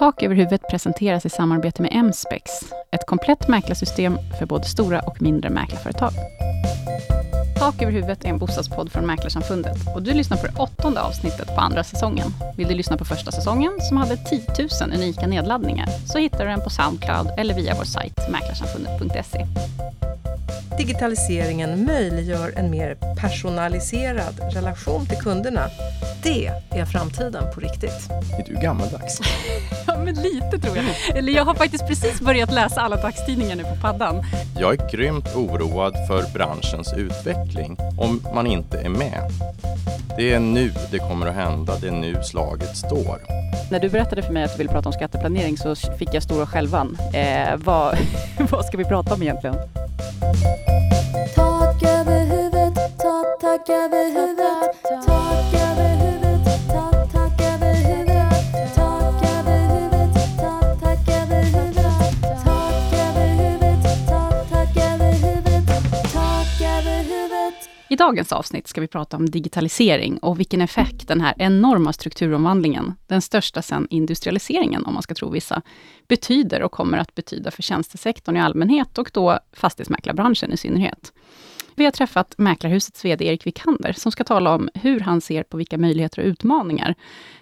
Tak över huvudet presenteras i samarbete med Mspex, ett komplett mäklarsystem för både stora och mindre mäklarföretag. Tak över huvudet är en bostadspodd från Mäklarsamfundet och du lyssnar på det åttonde avsnittet på andra säsongen. Vill du lyssna på första säsongen, som hade 10 000 unika nedladdningar, så hittar du den på Soundcloud eller via vår sajt mäklarsamfundet.se. Digitaliseringen möjliggör en mer personaliserad relation till kunderna. Det är framtiden på riktigt. Är du gammaldags? ja, men lite tror jag. Eller jag har faktiskt precis börjat läsa alla dagstidningar nu på paddan. Jag är grymt oroad för branschens utveckling om man inte är med. Det är nu det kommer att hända, det är nu slaget står. När du berättade för mig att du ville prata om skatteplanering så fick jag stora skälvan. Eh, vad, vad ska vi prata om egentligen? Över huvudet, tak över huvudet, tak, tak över huvudet, tak över huvudet, tak, tak över huvudet, tak över huvudet, tak, tak över huvudet, tak över huvudet. I dagens avsnitt ska vi prata om digitalisering och vilken effekt den här enorma strukturomvandlingen, den största sedan industrialiseringen om man ska tro vissa, betyder och kommer att betyda för tjänstesektorn i allmänhet och då fastighetsmäklarbranschen i synnerhet. Vi har träffat Mäklarhusets VD Erik Wikander, som ska tala om hur han ser på vilka möjligheter och utmaningar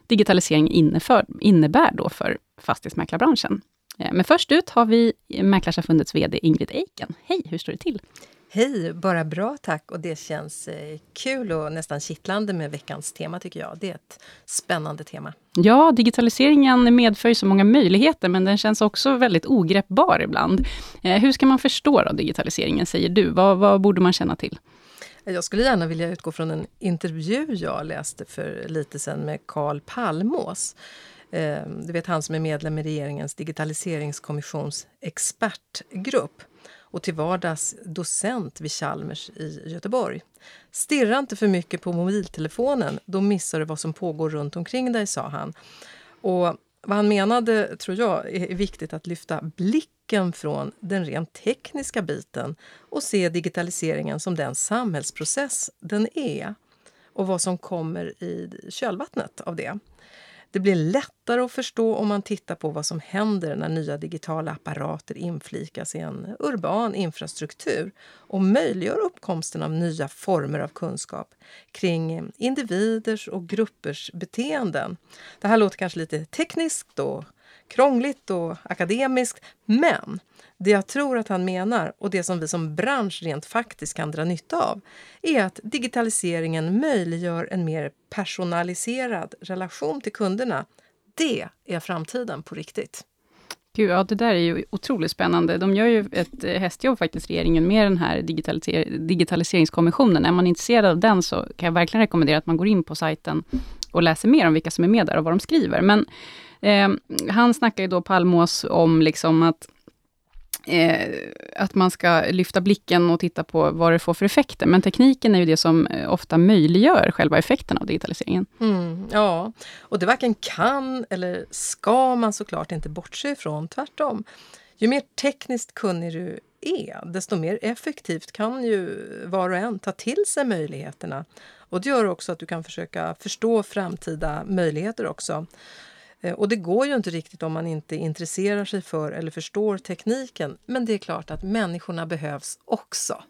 digitalisering inneför, innebär då för fastighetsmäklarbranschen. Eh, men först ut har vi Mäklarsamfundets VD Ingrid Eiken. Hej, hur står det till? Hej, bara bra tack. Och det känns eh, kul och nästan kittlande med veckans tema tycker jag. Det är ett spännande tema. Ja, digitaliseringen medför ju så många möjligheter, men den känns också väldigt ogreppbar ibland. Eh, hur ska man förstå då digitaliseringen, säger du? Vad, vad borde man känna till? Jag skulle gärna vilja utgå från en intervju jag läste för lite sedan med Karl Palmås. Eh, Du vet han som är medlem i regeringens digitaliseringskommissions expertgrupp och till vardags docent vid Chalmers i Göteborg. Stirra inte för mycket på mobiltelefonen, då missar du vad som pågår runt omkring dig, sa han. Och vad han menade, tror jag, är viktigt att lyfta blicken från den rent tekniska biten och se digitaliseringen som den samhällsprocess den är och vad som kommer i kölvattnet av det. Det blir lättare att förstå om man tittar på vad som händer när nya digitala apparater inflikas i en urban infrastruktur och möjliggör uppkomsten av nya former av kunskap kring individers och gruppers beteenden. Det här låter kanske lite tekniskt och krångligt och akademiskt, men det jag tror att han menar och det som vi som bransch rent faktiskt kan dra nytta av är att digitaliseringen möjliggör en mer personaliserad relation till kunderna. Det är framtiden på riktigt. Gud, ja, det där är ju otroligt spännande. De gör ju ett eh, hästjobb faktiskt, regeringen, med den här digitaliser digitaliseringskommissionen. Är man intresserad av den så kan jag verkligen rekommendera att man går in på sajten och läser mer om vilka som är med där och vad de skriver. Men eh, han snackar ju då Palmås om liksom att eh, att man ska lyfta blicken och titta på vad det får för effekter. Men tekniken är ju det som eh, ofta möjliggör själva effekten av digitaliseringen. Mm, ja, och det varken kan eller ska man såklart inte bortse ifrån. Tvärtom. Ju mer tekniskt kunnig du är, desto mer effektivt kan ju var och en ta till sig möjligheterna. Och det gör också att du kan försöka förstå framtida möjligheter också. Eh, Och det går ju inte riktigt om man inte intresserar sig för eller förstår tekniken. Men det är klart att människorna behövs också.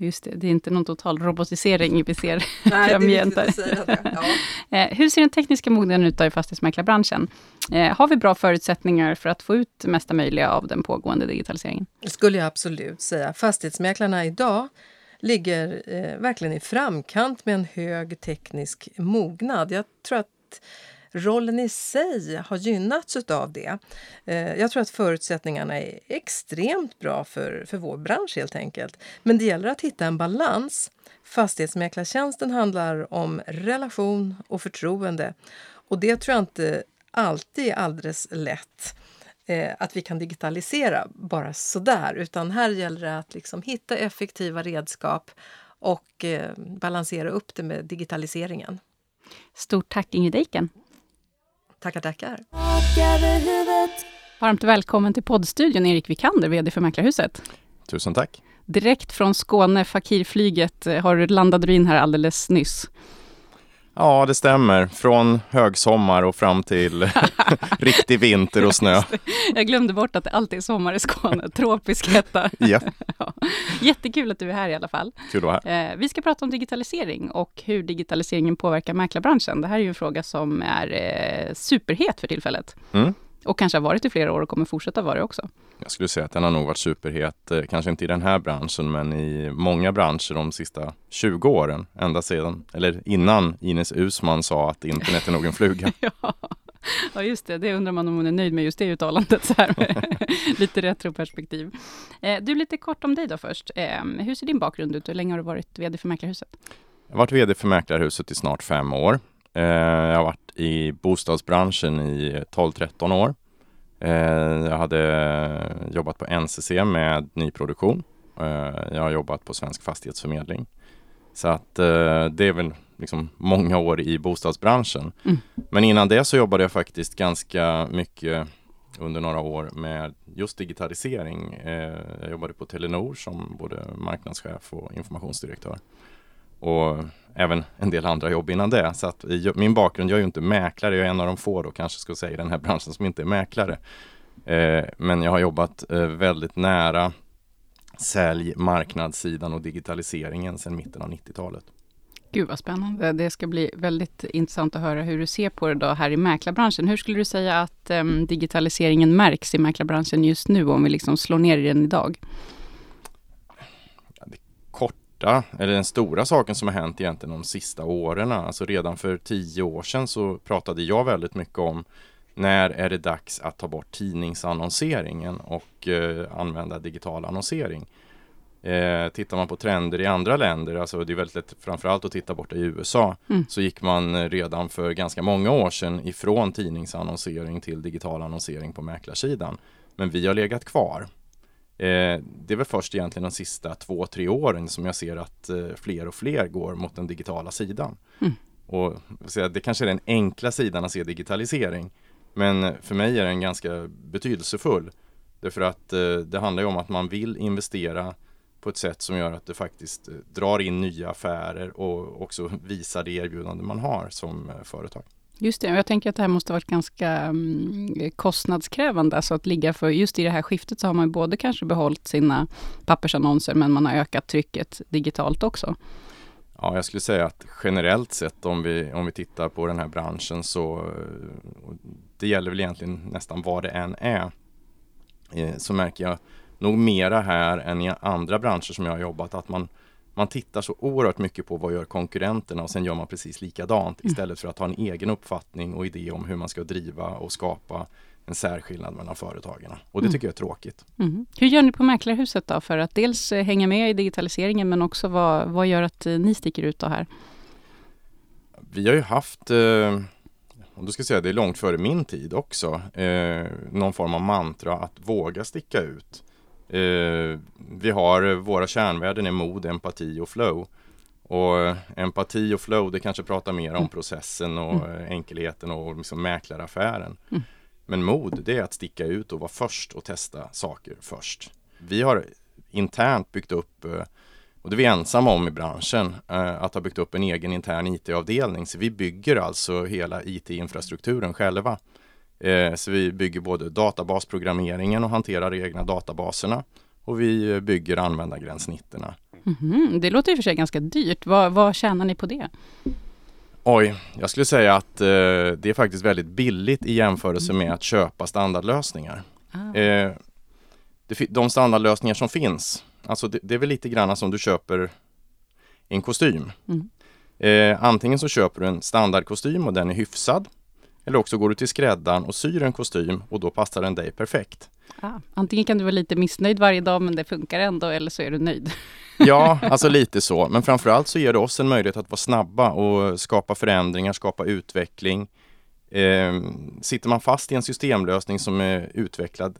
Just det, det är inte någon total robotisering vi ser Nej, framgent. det är det. Ja. Eh, hur ser den tekniska mognaden ut i fastighetsmäklarbranschen? Eh, har vi bra förutsättningar för att få ut det mesta möjliga av den pågående digitaliseringen? Det skulle jag absolut säga. Fastighetsmäklarna idag ligger eh, verkligen i framkant med en hög teknisk mognad. Jag tror att rollen i sig har gynnats av det. Eh, jag tror att förutsättningarna är extremt bra för, för vår bransch helt enkelt. Men det gäller att hitta en balans. Fastighetsmäklartjänsten handlar om relation och förtroende. Och det tror jag inte alltid är alldeles lätt eh, att vi kan digitalisera bara sådär. Utan här gäller det att liksom hitta effektiva redskap och eh, balansera upp det med digitaliseringen. Stort tack Ingrid Eiken. Tackar, tackar. Varmt välkommen till poddstudion Erik Wikander, VD för Mäklarhuset. Tusen tack. Direkt från Skåne, Fakirflyget, eh, har du landade du in här alldeles nyss. Ja, det stämmer. Från högsommar och fram till riktig vinter och snö. Jag glömde bort att det alltid är sommar i Skåne, tropisk hetta. Ja. Jättekul att du är här i alla fall. kul att vara här. Eh, vi ska prata om digitalisering och hur digitaliseringen påverkar mäklarbranschen. Det här är ju en fråga som är eh, superhet för tillfället. Mm. Och kanske har varit i flera år och kommer fortsätta vara det också. Jag skulle säga att den har nog varit superhet, eh, kanske inte i den här branschen, men i många branscher de sista 20 åren. Ända sedan, eller innan Ines Usman sa att internet är nog en fluga. ja. ja, just det. Det undrar man om hon är nöjd med just det uttalandet. Så här med lite retroperspektiv. Eh, du, lite kort om dig då först. Eh, hur ser din bakgrund ut? Hur länge har du varit VD för Mäklarhuset? Jag har varit VD för Mäklarhuset i snart fem år. Eh, Jag har varit i bostadsbranschen i 12-13 år. Eh, Jag hade jobbat på NCC med nyproduktion. Eh, Jag har jobbat på Svensk Fastighetsförmedling. Så att det är väl liksom många år i bostadsbranschen. Mm. Men innan det så jobbade jag faktiskt ganska mycket under några år med just digitalisering. Jag jobbade på Telenor som både marknadschef och informationsdirektör. Och även en del andra jobb innan det. Så att min bakgrund, jag är ju inte mäklare, jag är en av de få då kanske skulle säga i den här branschen som inte är mäklare. Eh, Men jag har jobbat eh, väldigt nära sälj, marknadssidan och digitaliseringen sedan mitten av 90-talet. Gud vad spännande. Det ska bli väldigt intressant att höra hur du ser på det då här i mäklarbranschen. Hur skulle du säga att ehm, digitaliseringen märks i mäklarbranschen just nu om vi liksom slår ner i den idag? Korta, eller den stora saken som har hänt egentligen de sista åren. Alltså redan för tio år sedan så pratade jag väldigt mycket om när är det dags att ta bort tidningsannonseringen och eh, använda digital annonsering. Eh, tittar man på trender i andra länder, alltså det är väldigt lätt framförallt att titta borta i USA, Mm. så gick man eh, redan för ganska många år sedan ifrån tidningsannonsering till digital annonsering på mäklarsidan. Men vi har legat kvar. Eh, det är väl först egentligen de sista två, tre åren som jag ser att eh, fler och fler går mot den digitala sidan. Mm. Och så det kanske är den enkla sidan att se digitalisering. Men för mig är den ganska betydelsefull. Därför att eh, det handlar ju om att man vill investera på ett sätt som gör att det faktiskt drar in nya affärer och också visar det erbjudande man har som företag. Just det, och jag tänker att det här måste varit ganska mm, kostnadskrävande. Alltså att ligga för, just i det här skiftet så har man både kanske behållit sina pappersannonser, men man har ökat trycket digitalt också. Ja, jag skulle säga att generellt sett om vi, om vi tittar på den här branschen så det gäller väl egentligen nästan vad det än är. Eh, så märker jag nog mera här än i andra branscher som jag har jobbat att man, man tittar så oerhört mycket på vad gör konkurrenterna och sen gör man precis likadant istället för att ha en egen uppfattning och idé om hur man ska driva och skapa en särskillnad mellan företagen. Och det Mm. tycker jag är tråkigt. Mhm. Hur gör ni på Mäklarhuset då, för att dels eh, hänga med i digitaliseringen, men också vad, vad gör att eh, ni sticker ut då här? Vi har ju haft, eh, om du ska säga det är långt före min tid också, eh, någon form av mantra att våga sticka ut. Eh, vi har eh, våra kärnvärden är mod, empati och flow. Och eh, empati och flow, det kanske pratar mer om Mm. processen och eh, enkelheten och liksom mäklaraffären. Mm. Men mod, det är att sticka ut och vara först och testa saker först. Vi har internt byggt upp och det är vi ensamma om i branschen, att ha byggt upp en egen intern IT-avdelning. Så vi bygger alltså hela IT-infrastrukturen själva. Eh, Så vi bygger både databasprogrammeringen och hanterar egna databaserna. Och vi eh, bygger användargränssnitterna. Mhm, Det låter i och för sig ganska dyrt. Vad, vad tjänar ni på det? Oj, jag skulle säga att eh, det är faktiskt väldigt billigt i jämförelse med att köpa standardlösningar. Ah. Eh, det, de standardlösningar som finns, alltså det, det är väl lite grann som du köper en kostym. Mm. Eh, antingen så köper du en standardkostym och den är hyfsad. Eller också går du till skräddaren och syr en kostym och då passar den dig perfekt. Ah, antingen kan du vara lite missnöjd varje dag, men det funkar ändå, eller så är du nöjd. Ja, alltså lite så. Men framförallt så ger det oss en möjlighet att vara snabba och skapa förändringar, skapa utveckling. Eh, sitter man fast i en systemlösning som är utvecklad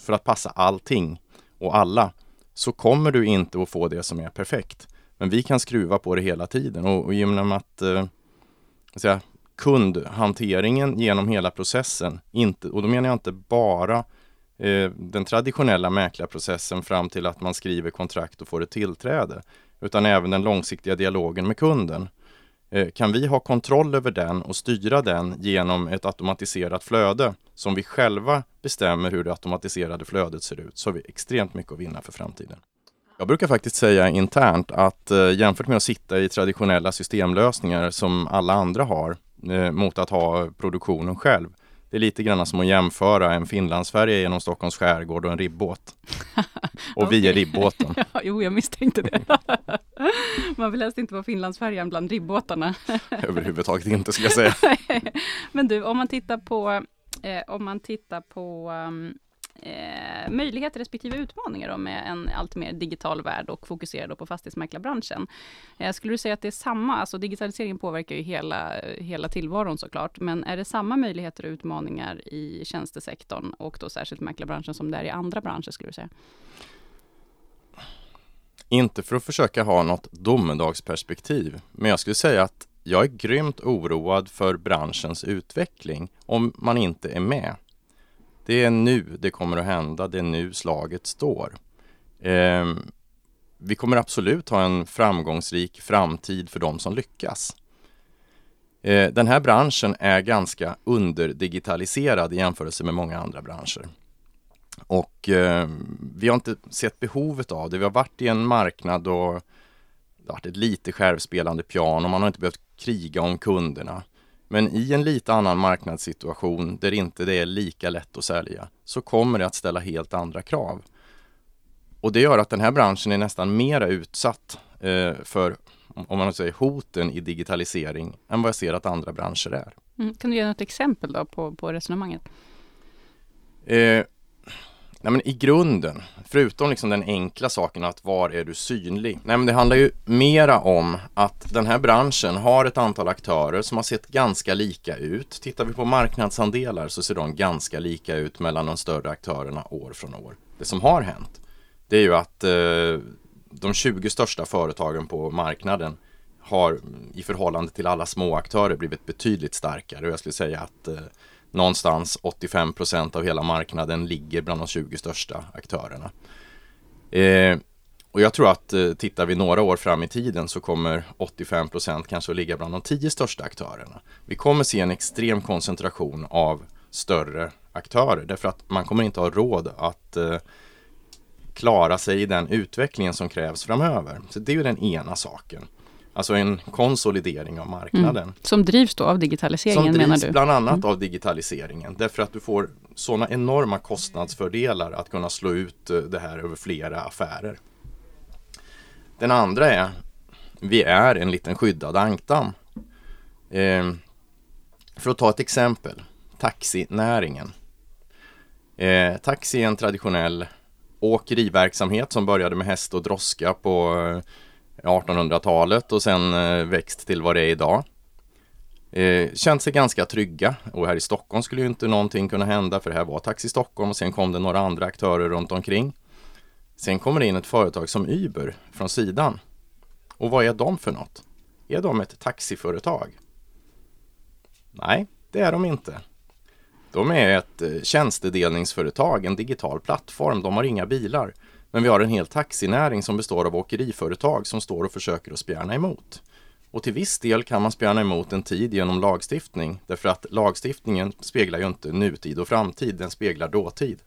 för att passa allting och alla så kommer du inte att få det som är perfekt. Men vi kan skruva på det hela tiden och, och genom att eh, säga, kundhanteringen genom hela processen, inte, och då menar jag inte bara eh, den traditionella mäklarprocessen fram till att man skriver kontrakt och får ett tillträde, utan även den långsiktiga dialogen med kunden. Eh, Kan vi ha kontroll över den och styra den genom ett automatiserat flöde som vi själva bestämmer hur det automatiserade flödet ser ut så har vi extremt mycket att vinna för framtiden. Jag brukar faktiskt säga internt att eh, jämfört med att sitta i traditionella systemlösningar som alla andra har eh, mot att ha produktionen själv. Det är lite grann som att jämföra en Finlandsfärja genom Stockholms skärgård och en ribbåt. Och vi är ribbåten. Ja, jo, jag misstänkte det. Man vill helst inte vara Finlandsfärjan bland ribbåtarna. Överhuvudtaget inte ska jag säga. Men du, om man tittar på, eh, om man tittar på um, eh, möjligheter respektive utmaningar då med en allt mer digital värld och fokuserad på fastighetsmäklarbranschen. Eh, skulle du säga att det är samma, alltså digitaliseringen påverkar ju hela, hela tillvaron såklart, men är det samma möjligheter och utmaningar i tjänstesektorn och då särskilt mäklarbranschen som det är i andra branscher skulle du säga? Inte för att försöka ha något domedagsperspektiv, men jag skulle säga att jag är grymt oroad för branschens utveckling om man inte är med. Det är nu det kommer att hända, det är nu slaget står. Eh, vi kommer absolut ha en framgångsrik framtid för de som lyckas. Eh, den här branschen är ganska underdigitaliserad i jämförelse med många andra branscher. Och eh, vi har inte sett behovet av det. Vi har varit i en marknad och det har varit ett lite självspelande piano. Man har inte behövt kriga om kunderna. Men i en lite annan marknadssituation där inte det är lika lätt att sälja så kommer det att ställa helt andra krav. Och det gör att den här branschen är nästan mera utsatt eh, för, om man säger hoten i digitalisering än vad jag ser att andra branscher är. Mm. Kan du ge något exempel då på, på resonemanget? Eh, nej men I grunden, förutom liksom den enkla saken att var är du synlig? Nej men det handlar ju mera om att den här branschen har ett antal aktörer som har sett ganska lika ut. Tittar vi på marknadsandelar så ser de ganska lika ut mellan de större aktörerna år från år. Det som har hänt, det är ju att eh, de 20 största företagen på marknaden har i förhållande till alla små aktörer blivit betydligt starkare och jag skulle säga att eh, någonstans 85 procent av hela marknaden ligger bland de 20 största aktörerna. Eh, och jag tror att eh, tittar vi några år fram i tiden så kommer 85 procent kanske att ligga bland de 10 största aktörerna. Vi kommer se en extrem koncentration av större aktörer därför att man kommer inte ha råd att eh, klara sig i den utvecklingen som krävs framöver. Så det är ju den ena saken. Alltså en konsolidering av marknaden. Mm. Som drivs då av digitaliseringen Som menar drivs du? bland annat av digitaliseringen. Därför att du får sådana enorma kostnadsfördelar att kunna slå ut eh, det här över flera affärer. Den andra är, vi är en liten skyddad ankdamm. Eh, för att ta ett exempel, taxinäringen. Eh, taxi är en traditionell åkeriverksamhet som började med häst och droska på eh, 1800-talet och sen eh, växt till vad det är idag. Eh, känt sig ganska trygga och här i Stockholm skulle ju inte någonting kunna hända för här var Taxi Stockholm och sen kom det några andra aktörer runt omkring. Sen kommer det in ett företag som Uber från sidan. Och vad är de för något? Är de ett taxiföretag? Nej, det är de inte. De är ett eh, tjänstedelningsföretag, en digital plattform. De har inga bilar. Men vi har en hel taxinäring som består av åkeriföretag som står och försöker att spjärna emot. Och till viss del kan man spjärna emot en tid genom lagstiftning. Därför att lagstiftningen speglar ju inte nutid och framtid, den speglar dåtid.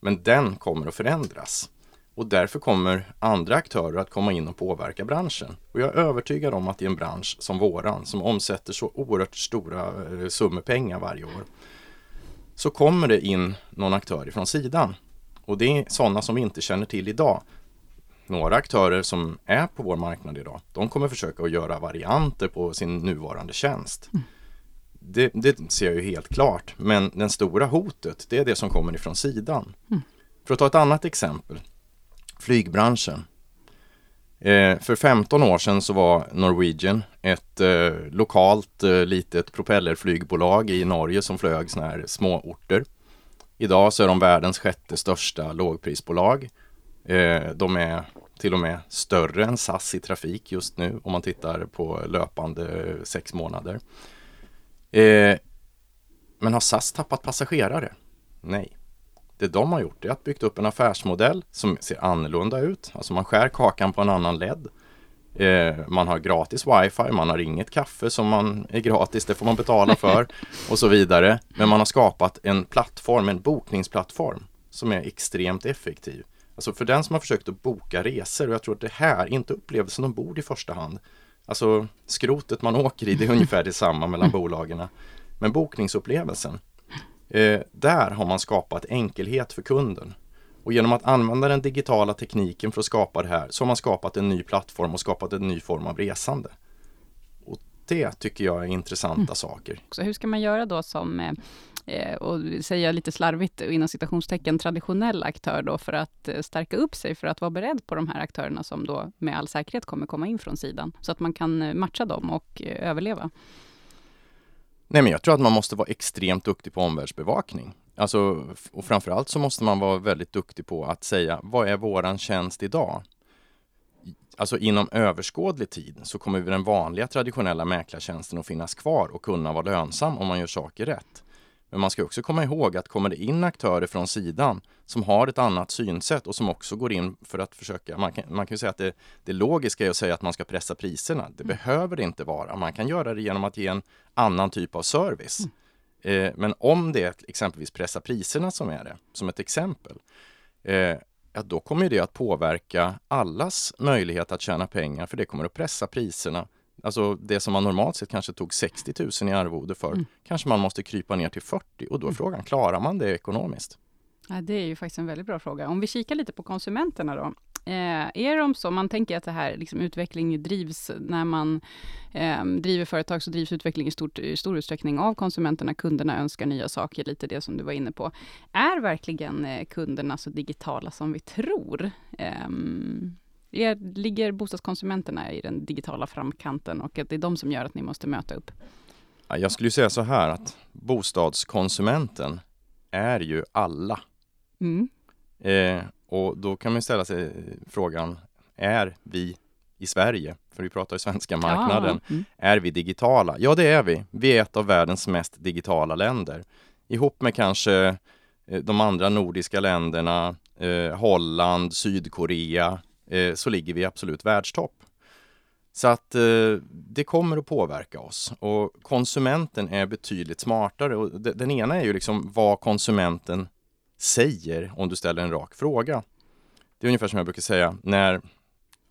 Men den kommer att förändras. Och därför kommer andra aktörer att komma in och påverka branschen. Och jag är övertygad om att i en bransch som våran, som omsätter så oerhört stora eh, summor pengar varje år, så kommer det in någon aktör ifrån sidan. Och det är sådana som vi inte känner till idag. Några aktörer som är på vår marknad idag, de kommer försöka att göra varianter på sin nuvarande tjänst. Det, det ser jag ju helt klart. Men det stora hotet, det är det som kommer ifrån sidan. För att ta ett annat exempel. Flygbranschen. Eh, för 15 år sedan så var Norwegian ett eh, lokalt eh, litet propellerflygbolag i Norge som flög såna här små orter. Idag så är de världens sjätte största lågprisbolag. Eh, de är till och med större än SAS i trafik just nu om man tittar på löpande sex månader. Eh, men har SAS tappat passagerare? Nej. Det de har gjort är att byggt upp en affärsmodell som ser annorlunda ut. Alltså man skär kakan på en annan ledd. Eh, man har gratis wifi, man har inget kaffe som man är gratis, det får man betala för och så vidare. Men man har skapat en plattform, en bokningsplattform som är extremt effektiv. Alltså för den som har försökt att boka resor och jag tror att det här, inte upplevelsen ombord i första hand. Alltså skrotet man åker i, det är ungefär detsamma mellan bolagen. Men bokningsupplevelsen, eh, där har man skapat enkelhet för kunden. Och genom att använda den digitala tekniken för att skapa det här så har man skapat en ny plattform och skapat en ny form av resande. Och det tycker jag är intressanta Mm. saker. Så hur ska man göra då som, eh, eh, och säga lite slarvigt inom citationstecken, traditionell aktör då för att eh, stärka upp sig, för att vara beredd på de här aktörerna som då med all säkerhet kommer komma in från sidan, så att man kan matcha dem och överleva? Nej men jag tror att man måste vara extremt duktig på omvärldsbevakning. Alltså, och framförallt så måste man vara väldigt duktig på att säga vad är våran tjänst idag? Alltså inom överskådlig tid så kommer den vanliga traditionella mäklartjänsten att finnas kvar och kunna vara lönsam om man gör saker rätt. Men man ska också komma ihåg att kommer det in aktörer från sidan som har ett annat synsätt och som också går in för att försöka, man kan, man kan säga att det, det logiska är att säga att man ska pressa priserna. Det behöver det inte vara. Man kan göra det genom att ge en annan typ av service. Eh, men om det är exempelvis pressa priserna som är det, som ett exempel, eh, ja, då kommer det att påverka allas möjlighet att tjäna pengar, för det kommer att pressa priserna. Alltså det som man normalt sett kanske tog 60 000 i arvode för, kanske man måste krypa ner till 40 och då är frågan, klarar man det ekonomiskt? Ja, det är ju faktiskt en väldigt bra fråga. Om vi kikar lite på konsumenterna då. Eh, är de så, man tänker att det här liksom, utveckling drivs när man eh, driver företag, så drivs utveckling i, stort, i stor utsträckning av konsumenterna. Kunderna önskar nya saker, lite det som du var inne på. Är verkligen eh, kunderna så digitala som vi tror? Ehm, är, ligger bostadskonsumenterna i den digitala framkanten och att det är de som gör att ni måste möta upp? Jag skulle säga så här att bostadskonsumenten är ju alla. Mm. Eh, och då kan man ställa sig frågan, är vi i Sverige, för vi pratar ju svenska marknaden, Ja, mm. är vi digitala? Ja, det är vi. Vi är ett av världens mest digitala länder. Ihop med kanske eh, de andra nordiska länderna, eh, Holland, Sydkorea, eh, så ligger vi absolut världstopp. Så att eh, det kommer att påverka oss och konsumenten är betydligt smartare. Och de- den ena är ju liksom vad konsumenten säger om du ställer en rak fråga. Det är ungefär som jag brukar säga när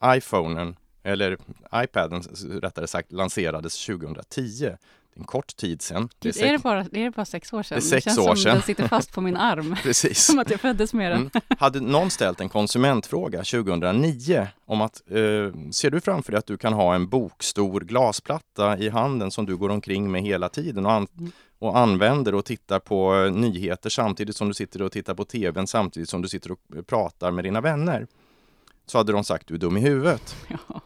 iPhonen, eller iPaden rättare sagt, lanserades 2010. Det är en kort tid sedan. Det är Gud, är, det sex, bara, är det bara sex år sedan? Det sex känns som sedan. den sitter fast på min arm. precis. Som att jag föddes med den. Mm. Hade någon ställt en konsumentfråga 2009 om att eh, ser du framför dig att du kan ha en bokstor glasplatta i handen som du går omkring med hela tiden och, an- Mm. och använder och tittar på eh, nyheter samtidigt som du sitter och tittar på tvn samtidigt som du sitter och eh, pratar med dina vänner. Så hade de sagt du är dum i huvudet. Ja.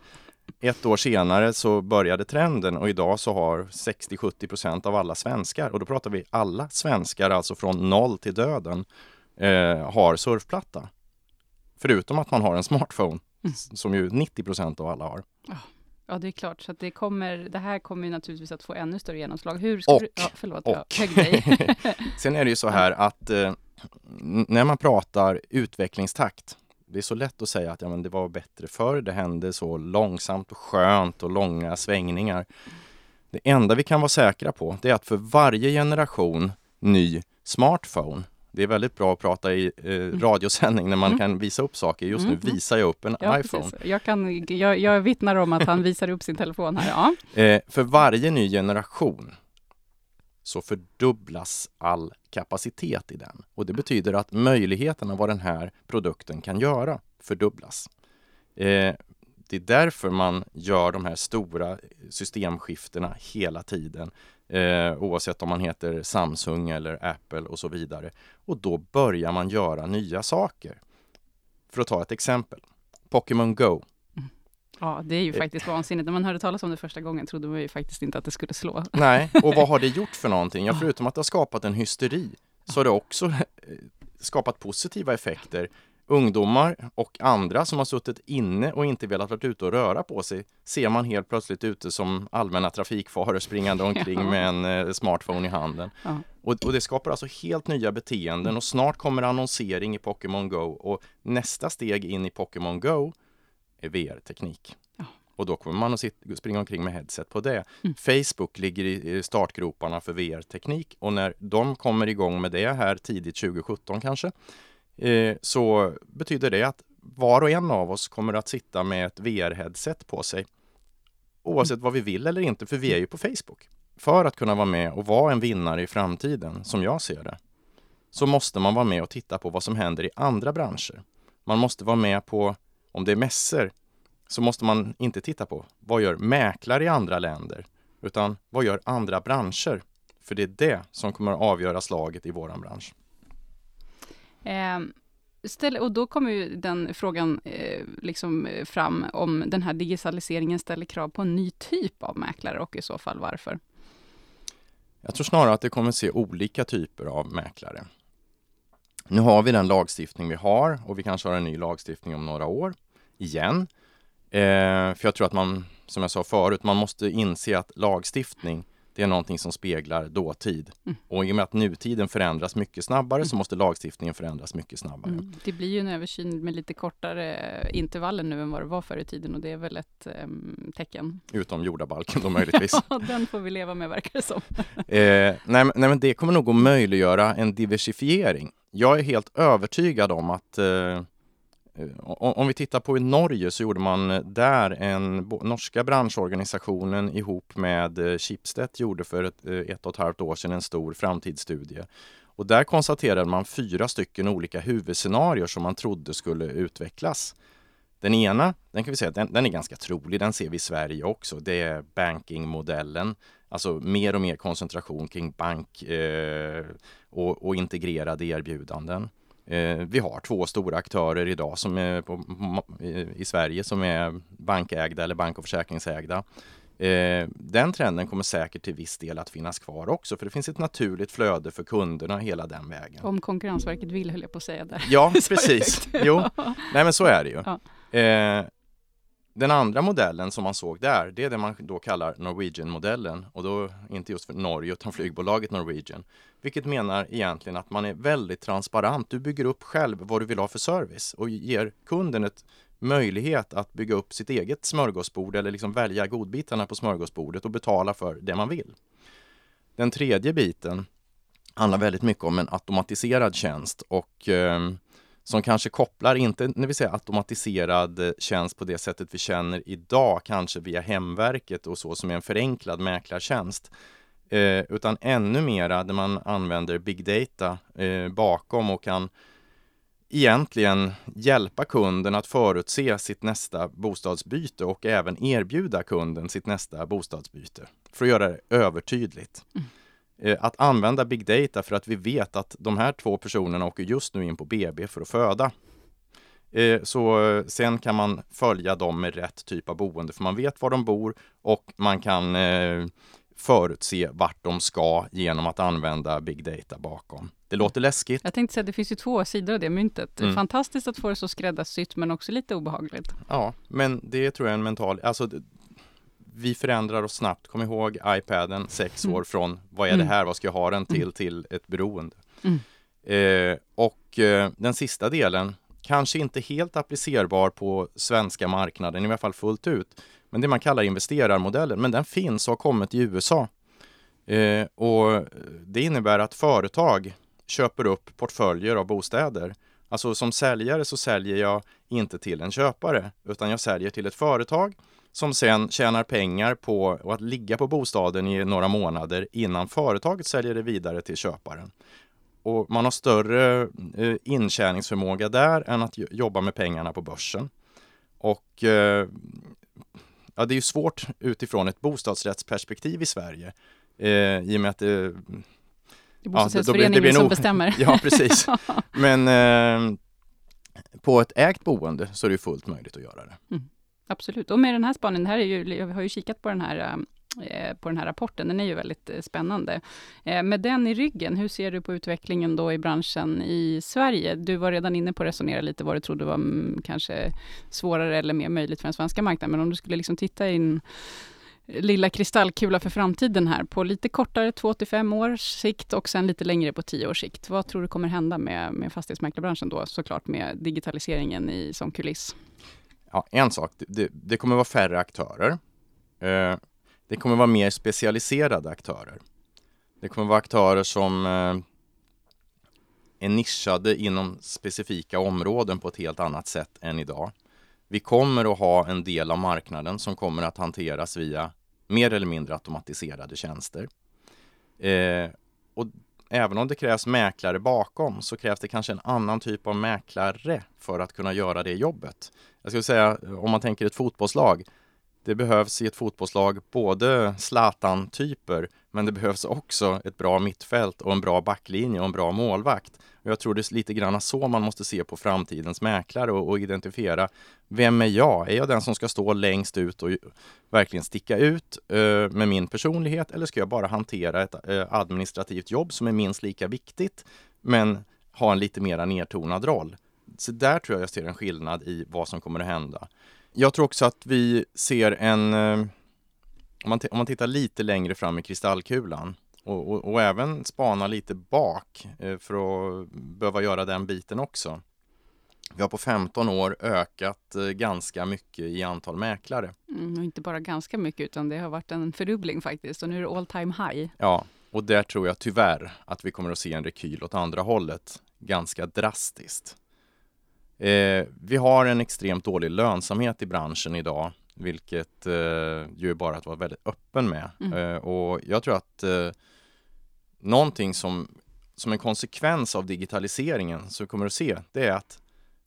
Ett år senare så började trenden och idag så har 60-70 procent av alla svenskar, och då pratar vi alla svenskar, alltså från noll till döden, eh, har surfplatta. Förutom att man har en smartphone, Mm. som ju 90 procent av alla har. Ja, det är klart. Så det, kommer, det här kommer ju naturligtvis att få ännu större genomslag. Hur ska Och- du, ja, förlåt, och- jag högg dig. Sen är det ju så här att eh, när man pratar utvecklingstakt, det är så lätt att säga att ja, men det var bättre förr, det hände så långsamt och skönt och långa svängningar. Det enda vi kan vara säkra på, det är att för varje generation ny smartphone, det är väldigt bra att prata i eh, radiosändning när man Mm. kan visa upp saker. Just Mm, nu visar jag upp en Ja, iPhone. precis. Jag, kan, jag, jag vittnar om att han visar upp sin telefon här. Ja. Eh, för varje ny generation så fördubblas all kapacitet i den. Och det betyder att möjligheterna vad den här produkten kan göra fördubblas. Eh, det är därför man gör de här stora systemskiftena hela tiden. Eh, oavsett om man heter Samsung eller Apple och så vidare. Och då börjar man göra nya saker. För att ta ett exempel. Pokémon Go ja, det är Eh. ju faktiskt vansinnigt. När man hörde talas om det första gången trodde man ju faktiskt inte att det skulle slå. Nej, och vad har det gjort för någonting? Ja, förutom att det har skapat en hysteri så har det också eh, skapat positiva effekter. Ungdomar och andra som har suttit inne och inte velat vara ute och röra på sig ser man helt plötsligt ute som allmänna trafikfaror springande omkring Ja. med en eh, smartphone i handen. Ja. Och, och det skapar alltså helt nya beteenden och snart kommer annonsering i Pokémon Go och nästa steg in i Pokémon Go VR-teknik. Ja. Och då kommer man att sitta, springa omkring med headset på det. Mm. Facebook ligger i i startgroparna för VR-teknik och när de kommer igång med det här tidigt 2017 kanske, eh, så betyder det att var och en av oss kommer att sitta med ett VR-headset på sig. Oavsett vad vi vill eller inte, för vi är ju på Facebook. För att kunna vara med och vara en vinnare i framtiden, som jag ser det, så måste man vara med och titta på vad som händer i andra branscher. Man måste vara med på, om det är mässor, så måste man inte titta på vad gör mäklare i andra länder, utan vad gör andra branscher? För det är det som kommer att avgöra slaget i våran bransch. Eh, ställ, och då kommer ju den frågan eh, liksom eh, fram om den här digitaliseringen ställer krav på en ny typ av mäklare och i så fall varför. Jag tror snarare att det kommer att se olika typer av mäklare. Nu har vi den lagstiftning vi har och vi kanske har en ny lagstiftning om några år igen. Eh, för jag tror att man, som jag sa förut, man måste inse att lagstiftning det är någonting som speglar dåtid. Mm. Och i och med att nutiden förändras mycket snabbare så måste lagstiftningen förändras mycket snabbare. Mm. Det blir ju en översyn med lite kortare intervaller nu än vad det var förr i tiden och det är väl ett ehm, tecken. Utom jordabalken då möjligtvis. Ja, den får vi leva med verkar det som. Eh, nej, nej, men det kommer nog att möjliggöra en diversifiering. Jag är helt övertygad om att eh, Eh, om vi tittar på i Norge så gjorde man eh, där en norska branschorganisationen ihop med eh, Schibsted gjorde för ett, ett och ett halvt år sedan en stor framtidsstudie. Och där konstaterade man fyra stycken olika huvudscenarier som man trodde skulle utvecklas. Den ena, den kan vi säga, den, den är ganska trolig, den ser vi i Sverige också. Det är bankingmodellen. Alltså mer och mer koncentration kring bank eh, och, och integrerade erbjudanden. Eh, vi har två stora aktörer idag som är på, i, Sverige som är bankägda eller bank och försäkringsägda. Eh, den trenden kommer säkert till viss del att finnas kvar också för det finns ett naturligt flöde för kunderna hela den vägen. Om Konkurrensverket vill, höll jag på att säga där. Ja, precis. Jo, nej men så är det ju. Ja. Den andra modellen som man såg där, det är det man då kallar Norwegian-modellen och då inte just för Norge utan flygbolaget Norwegian. Vilket menar egentligen att man är väldigt transparent. Du bygger upp själv vad du vill ha för service och ger kunden ett möjlighet att bygga upp sitt eget smörgåsbord eller liksom välja godbitarna på smörgåsbordet och betala för det man vill. Den tredje biten handlar väldigt mycket om en automatiserad tjänst och eh, som kanske kopplar, inte när vi säger automatiserad eh, tjänst på det sättet vi känner idag, kanske via Hemverket och så som är en förenklad mäklartjänst. Eh, utan ännu mera där man använder big data eh, bakom och kan egentligen hjälpa kunden att förutse sitt nästa bostadsbyte och även erbjuda kunden sitt nästa bostadsbyte. För att göra det övertydligt. Mm. Att använda big data för att vi vet att de här två personerna åker just nu in på BB för att föda. Eh, Så eh, sen kan man följa dem med rätt typ av boende för man vet var de bor och man kan eh, förutse vart de ska genom att använda big data bakom. Det låter läskigt. Jag tänkte säga att det finns ju två sidor av det myntet. Mm. Fantastiskt att få det så skräddarsytt men också lite obehagligt. Ja, men det tror jag är en mental, alltså vi förändrar oss snabbt. Kom ihåg iPaden, sex Mm. år från vad är Mm. det här, vad ska jag ha den till, till ett beroende. Mm. Eh, och eh, den sista delen, kanske inte helt applicerbar på svenska marknaden, i alla fall fullt ut, men det man kallar investerarmodellen, men den finns och har kommit i USA. Eh, och det innebär att företag köper upp portföljer av bostäder. Alltså som säljare så säljer jag inte till en köpare, utan jag säljer till ett företag som sen tjänar pengar på att ligga på bostaden i några månader innan företaget säljer det vidare till köparen. Och man har större eh, intjäningsförmåga där än att jo- jobba med pengarna på börsen. Och eh, ja, det är ju svårt utifrån ett bostadsrättsperspektiv i Sverige. Eh, I och med att det, Det är Ja, då blir- bostadsrättsföreningen det som bestämmer. Ja, precis. Men eh, på ett ägt boende så är det fullt möjligt att göra det. Absolut. Och med den här spaningen, här är ju, jag har ju kikat på den här eh, på den här rapporten, den är ju väldigt eh, spännande. Eh, med den i ryggen, hur ser du på utvecklingen då i branschen i Sverige? Du var redan inne på att resonera lite vad du trodde var mm, kanske svårare eller mer möjligt för den svenska marknaden, men om du skulle liksom titta in lilla kristallkula för framtiden här på lite kortare, två till fem års sikt och sen lite längre på 10 års sikt. Vad tror du kommer hända med, med fastighetsmäklarbranschen då, såklart med digitaliseringen i, som kuliss? Ja, en sak, det, det, kommer vara färre aktörer. Eh, det kommer vara mer specialiserade aktörer. Det kommer vara aktörer som eh, är nischade inom specifika områden på ett helt annat sätt än idag. Vi kommer att ha en del av marknaden som kommer att hanteras via mer eller mindre automatiserade tjänster. Eh, och även om det krävs mäklare bakom så krävs det kanske en annan typ av mäklare för att kunna göra det jobbet. Jag skulle säga om man tänker ett fotbollslag. Det behövs i ett fotbollslag både Zlatan-typer men det behövs också ett bra mittfält och en bra backlinje och en bra målvakt. Och jag tror det är lite grann så man måste se på framtidens mäklare och, och identifiera vem är jag? Är jag den som ska stå längst ut och verkligen sticka ut eh, med min personlighet eller ska jag bara hantera ett eh, administrativt jobb som är minst lika viktigt men ha en lite mera nedtonad roll? Så där tror jag jag ser en skillnad i vad som kommer att hända. Jag tror också att vi ser en eh, om man, om man tittar lite längre fram i kristallkulan och, och, och även spana lite bak eh, för att behöva göra den biten också. Vi har på 15 år ökat eh, ganska mycket i antal mäklare. Mm, inte bara ganska mycket, utan det har varit en fördubbling faktiskt. Och nu är det all time high. Ja, och där tror jag tyvärr att vi kommer att se en rekyl åt andra hållet ganska drastiskt. Eh, vi har en extremt dålig lönsamhet i branschen idag, vilket eh, ju är bara att vara väldigt öppen med. Mm. Eh, och jag tror att eh, någonting som, som en konsekvens av digitaliseringen som vi kommer att se, det är att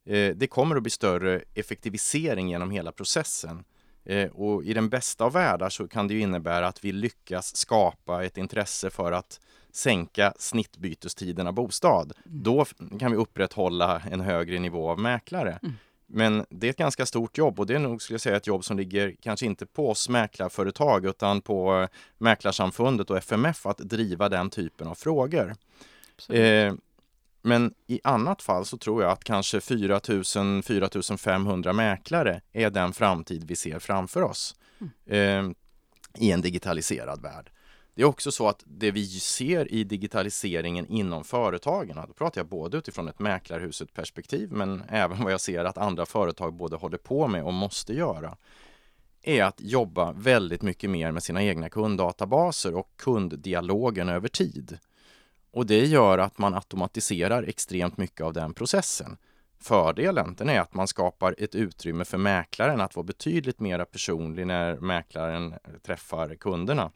eh, det kommer att bli större effektivisering genom hela processen. Eh, och i den bästa av världar så kan det innebära att vi lyckas skapa ett intresse för att sänka snittbytestiderna bostad. Då f- kan vi upprätthålla en högre nivå av mäklare. Mm. Men det är ett ganska stort jobb och det är nog, skulle jag säga, ett jobb som ligger kanske inte på oss mäklarföretag utan på eh, Mäklarsamfundet och FMF att driva den typen av frågor. Eh, men i annat fall så tror jag att kanske 4000-4500 mäklare är den framtid vi ser framför oss eh, i en digitaliserad värld. Det är också så att det vi ser i digitaliseringen inom företagen, då pratar jag både utifrån ett mäklarhuset perspektiv men även vad jag ser att andra företag både håller på med och måste göra, är att jobba väldigt mycket mer med sina egna kunddatabaser och kunddialogen över tid. Och det gör att man automatiserar extremt mycket av den processen. Fördelen den är att man skapar ett utrymme för mäklaren att vara betydligt mer personlig när mäklaren träffar kunderna.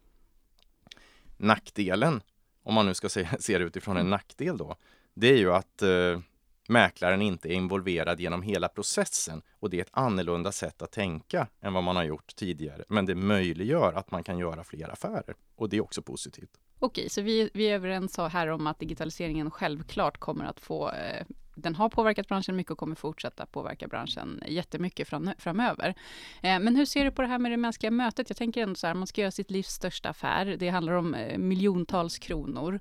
Nackdelen, om man nu ska se, se det utifrån en nackdel då, det är ju att eh, mäklaren inte är involverad genom hela processen och det är ett annorlunda sätt att tänka än vad man har gjort tidigare. Men det möjliggör att man kan göra fler affärer och det är också positivt. Okej, så vi, vi är överens här om att digitaliseringen självklart kommer att få eh, den har påverkat branschen mycket och kommer fortsätta påverka branschen jättemycket fram, framöver. Eh, men hur ser du på det här med det mänskliga mötet? Jag tänker ändå så här, man ska göra sitt livs största affär. Det handlar om eh, miljontals kronor.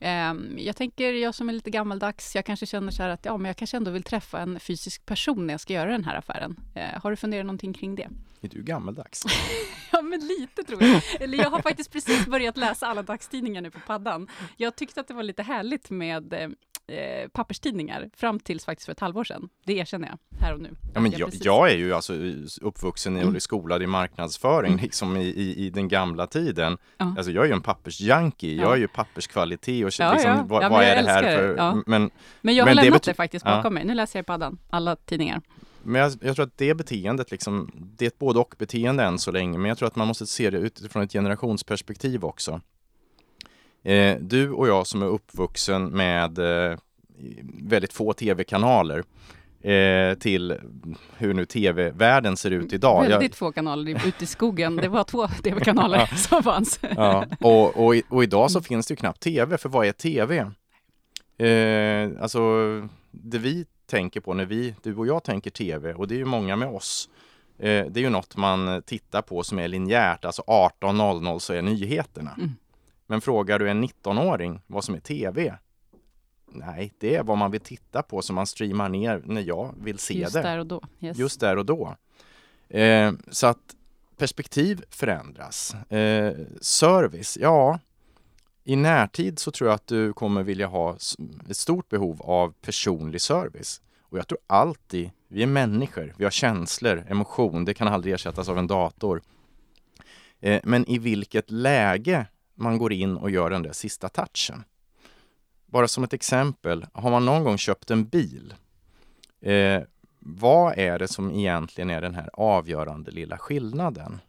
Eh, jag tänker, jag som är lite gammaldags, jag kanske känner så här att ja, men jag kanske ändå vill träffa en fysisk person när jag ska göra den här affären. Eh, har du funderat någonting kring det? Är du gammaldags? Ja, men lite tror jag. Eller jag har faktiskt precis börjat läsa alla dagstidningar nu på paddan. Jag tyckte att det var lite härligt med eh, papperstidningar fram tills faktiskt för ett halvår sedan. Det erkänner jag här och nu. Ja, men jag, precis- jag är ju alltså uppvuxen i och Mm. skolad i marknadsföring Mm. liksom i, i, i den gamla tiden. Ja. Alltså jag är ju en pappersjunkie, jag Ja. är ju papperskvalitet och Ja, liksom, ja. vad, vad jag är det här det. för... Ja. Men, Men jag har men det lämnat bety- det faktiskt bakom mig. Nu läser jag i paddan, alla tidningar. men jag, jag tror att det beteendet liksom, det är ett både och beteende än så länge, men jag tror att man måste se det utifrån ett generationsperspektiv också. Eh, du och jag som är uppvuxen med eh, väldigt få tv-kanaler eh, till hur nu tv-världen ser ut idag. Jag- Väldigt få kanaler ute i skogen. Det var två tv-kanaler som fanns. Ja, och, och, och idag så finns det ju knappt tv, för vad är tv? Eh, alltså, det vi tänker på när vi, du och jag tänker tv, och det är ju många med oss, eh, det är ju något man tittar på som är linjärt, alltså 18.00 så är nyheterna. Mm. Men frågar du en 19-åring vad som är tv? Nej, det är vad man vill titta på som man streamar ner när jag vill se Just det där och då. Yes. just där och då. Eh, så att perspektiv förändras. Eh, service, ja, i närtid så tror jag att du kommer vilja ha ett stort behov av personlig service. Och jag tror alltid Vi är människor, vi har känslor, emotion, det kan aldrig ersättas av en dator. Eh, men i vilket läge man går in och gör den där sista touchen. Bara som ett exempel, har man någon gång köpt en bil, eh, vad är det som egentligen är den här avgörande lilla skillnaden?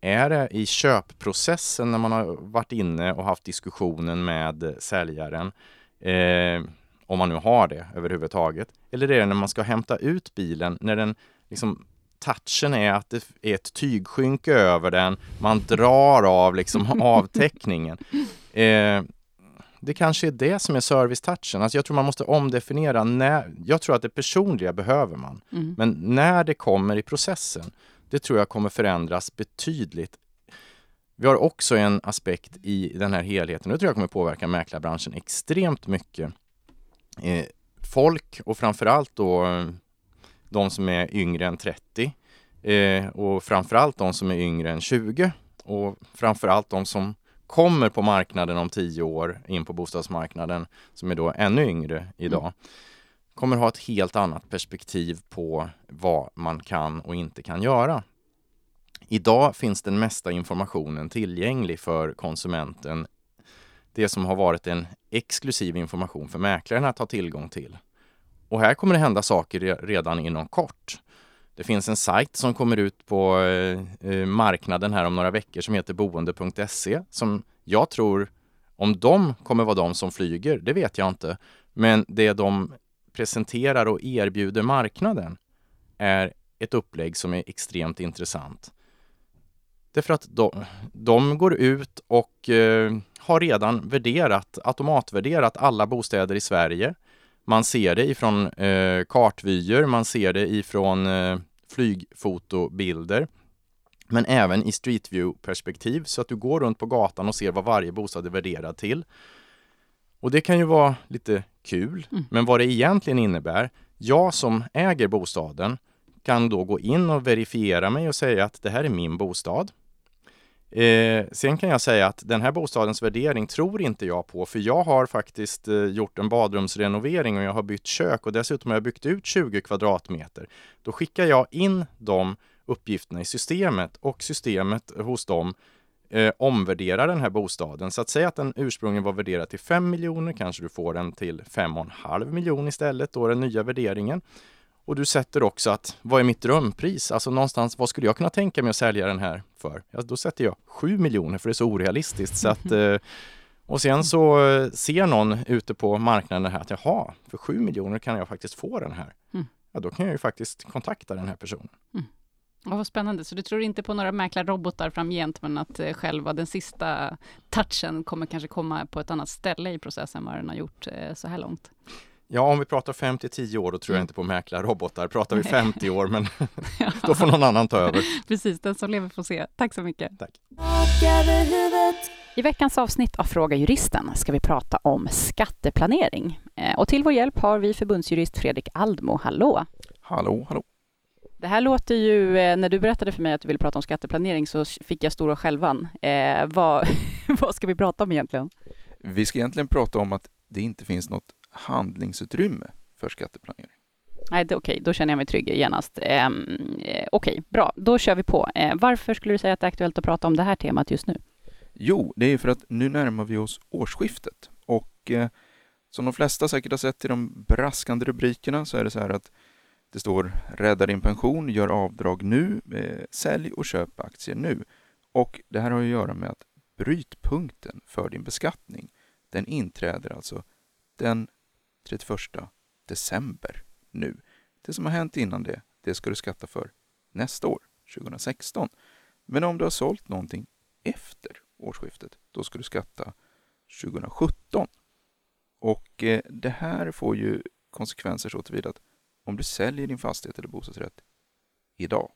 Är det i köpprocessen när man har varit inne och haft diskussionen med säljaren, eh, om man nu har det överhuvudtaget, eller är det när man ska hämta ut bilen, när den liksom touchen är att det är ett tygskynke över den, man drar av liksom avtäckningen. Eh, det kanske är det som är service-touchen. Alltså jag tror man måste omdefiniera när, jag tror att det personliga behöver man. Mm. Men när det kommer i processen, det tror jag kommer förändras betydligt. Vi har också en aspekt i den här helheten, och det tror jag kommer påverka mäklarbranschen extremt mycket. Eh, folk och framförallt då eh, de som är yngre än 30 eh, och framförallt de som är yngre än 20 och framförallt de som kommer på marknaden om 10 år in på bostadsmarknaden som är då ännu yngre idag kommer ha ett helt annat perspektiv på vad man kan och inte kan göra. Idag finns den mesta informationen tillgänglig för konsumenten. Det som har varit en exklusiv information för mäklaren att ha tillgång till. Och här kommer det hända saker redan inom kort. Det finns en sajt som kommer ut på eh, eh, marknaden här om några veckor som heter boende.se som jag tror, om de kommer vara de som flyger, det vet jag inte. Men det de presenterar och erbjuder marknaden är ett upplägg som är extremt intressant. Därför att de, de går ut och eh, har redan värderat, automatvärderat alla bostäder i Sverige. Man ser det ifrån eh, kartvyer, man ser det ifrån eh, flygfotobilder. Men även i Street View-perspektiv så att du går runt på gatan och ser vad varje bostad är värderad till. Och det kan ju vara lite kul, Mm. men vad det egentligen innebär, jag som äger bostaden kan då gå in och verifiera mig och säga att det här är min bostad. Eh, sen kan jag säga att den här bostadens värdering tror inte jag på, för jag har faktiskt eh, gjort en badrumsrenovering och jag har bytt kök och dessutom har jag byggt ut 20 kvadratmeter. Då skickar jag in de uppgifterna i systemet och systemet hos dem eh, omvärderar den här bostaden. Så att säga att den ursprungligen var värderad till 5 miljoner, kanske du får den till 5,5 miljoner istället, då den nya värderingen. Och du sätter också att, vad är mitt drömpris? Alltså någonstans, vad skulle jag kunna tänka mig att sälja den här för? Ja, då sätter jag 7 miljoner för det är så orealistiskt. Så att, eh, och sen så eh, ser någon ute på marknaden här att jaha, för 7 miljoner kan jag faktiskt få den här. Mm. Ja, då kan jag ju faktiskt kontakta den här personen. Ja, vad spännande. Så du tror inte på några mäklarrobotar framgent, men att eh, själva den sista touchen kommer kanske komma på ett annat ställe i processen vad den har gjort eh, så här långt? Ja, om vi pratar 5 till 10 år, då tror jag Mm. inte på mäklarrobotar. Pratar vi Nej. 50 år, men då får någon annan ta över. Precis, den som lever får se. Tack så mycket. Huvudet. I veckans avsnitt av Fråga Juristen ska vi prata om skatteplanering. Eh, Och till vår hjälp har vi förbundsjurist Fredrik Aldmo. Hallå! Hallå, hallå. Det här låter ju, eh, när du berättade för mig att du ville prata om skatteplanering så fick jag stora skälvan. Eh, vad, vad ska vi prata om egentligen? Vi ska egentligen prata om att det inte finns något handlingsutrymme för skatteplanering. Nej, det är okej, då känner jag mig trygg genast. Ehm, eh, okej, bra, då kör vi på. Eh, varför skulle du säga att det är aktuellt att prata om det här temat just nu? Jo, det är för att nu närmar vi oss årsskiftet och eh, som de flesta säkert har sett i de braskande rubrikerna så är det så här att det står rädda din pension, gör avdrag nu, eh, sälj och köp aktier nu. Och det här har att göra med att brytpunkten för din beskattning, den inträder alltså den 31 december nu. Det som har hänt innan det, det ska du skatta för nästa år, 2016. Men om du har sålt någonting efter årsskiftet, då ska du skatta 2017. Och eh, det här får ju konsekvenser så tillvida att om du säljer din fastighet eller bostadsrätt idag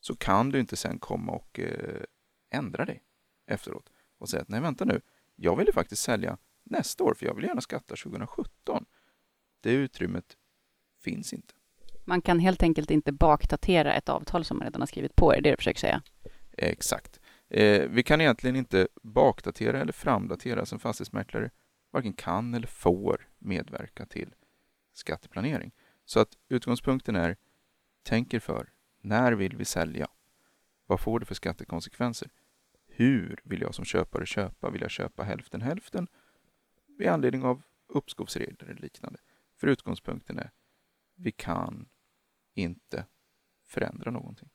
så kan du inte sen komma och eh, ändra dig efteråt och säga att nej vänta nu, jag ville faktiskt sälja nästa år för jag vill gärna skatta 2017. Det utrymmet finns inte. Man kan helt enkelt inte bakdatera ett avtal som man redan har skrivit på, är det det du försöker säga? Exakt. Eh, vi kan egentligen inte bakdatera eller framdatera som fastighetsmäklare varken kan eller får medverka till skatteplanering. Så att utgångspunkten är, tänk er för. När vill vi sälja? Vad får det för skattekonsekvenser? Hur vill jag som köpare köpa? Vill jag köpa hälften hälften? Vid anledning av uppskovsregler eller liknande. För utgångspunkten är, vi kan inte förändra någonting.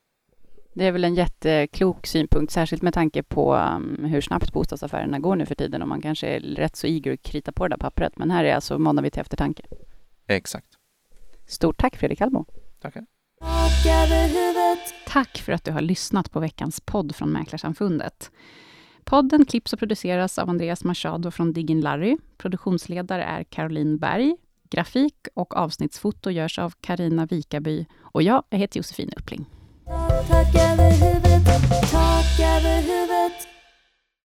Det är väl en jätteklok synpunkt, särskilt med tanke på um, hur snabbt bostadsaffärerna går nu för tiden och man kanske är rätt så eager att krita på det där pappret. Men här är alltså manar vi till eftertanke. Exakt. Stort tack Fredrik Hallmo. Tackar. Tack för att du har lyssnat på veckans podd från Mäklarsamfundet. Podden klipps och produceras av Andreas Machado från Diggin Larry. Produktionsledare är Caroline Berg. Grafik och avsnittsfoto görs av Karina Vikaby och jag, jag heter Josefin Uppling. Tak över huvudet. Tak över huvudet.